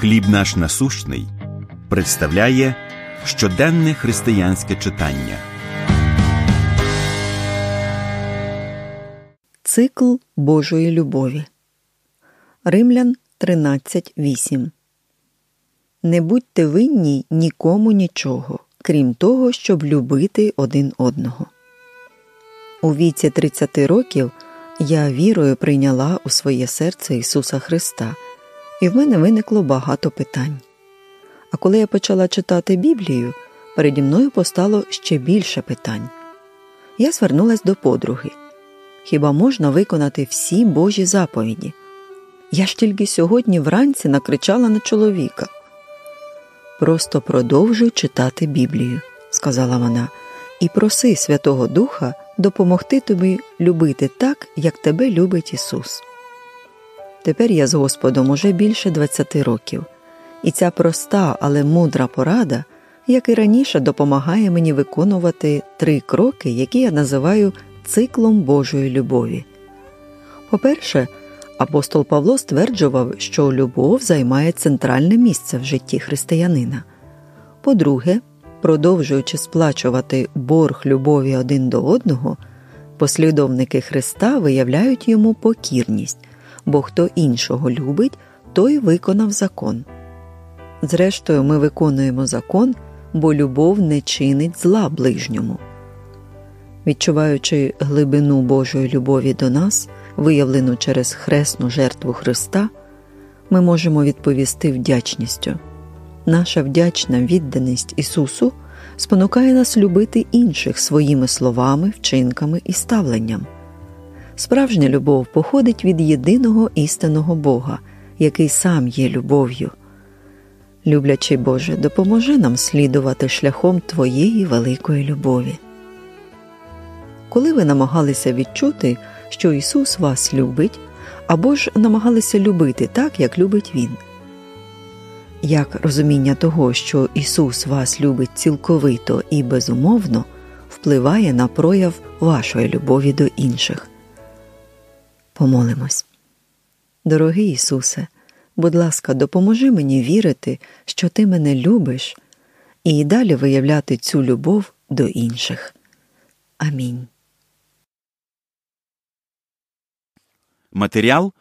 Хліб наш насущний представляє щоденне християнське читання. Цикл Божої любові. Римлян 13.8 Не будьте винні нікому нічого, крім того, щоб любити один одного. У віці 30 років я вірою прийняла у своє серце Ісуса Христа, і в мене виникло багато питань. А коли я почала читати Біблію, переді мною постало ще більше питань. Я звернулась до подруги. Хіба можна виконати всі Божі заповіді? Я ж тільки сьогодні вранці накричала на чоловіка. Просто продовжуй читати Біблію, сказала вона, і проси Святого Духа допомогти тобі любити так, як тебе любить Ісус. Тепер я з Господом уже більше 20 років, і ця проста, але мудра порада, як і раніше, допомагає мені виконувати три кроки, які я називаю циклом Божої любові. По-перше, апостол Павло стверджував, що любов займає центральне місце в житті християнина. По-друге, продовжуючи сплачувати борг любові один до одного, послідовники Христа виявляють йому покірність, бо хто іншого любить, той виконав закон. Зрештою, ми виконуємо закон, бо любов не чинить зла ближньому. Відчуваючи глибину Божої любові до нас, виявлену через хресну жертву Христа, ми можемо відповісти вдячністю. Наша вдячна відданість Ісусу спонукає нас любити інших своїми словами, вчинками і ставленням. Справжня любов походить від єдиного істинного Бога, який сам є любов'ю. Люблячий Боже, допоможи нам слідувати шляхом Твоєї великої любові. Коли ви намагалися відчути, що Ісус вас любить, або ж намагалися любити так, як любить Він. Як розуміння того, що Ісус вас любить цілковито і безумовно, впливає на прояв вашої любові до інших. Помолимось. Дорогий Ісусе, будь ласка, допоможи мені вірити, що Ти мене любиш, і далі виявляти цю любов до інших. Амінь. Матеріал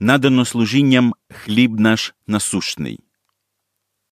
надано служінням хліб наш насущний.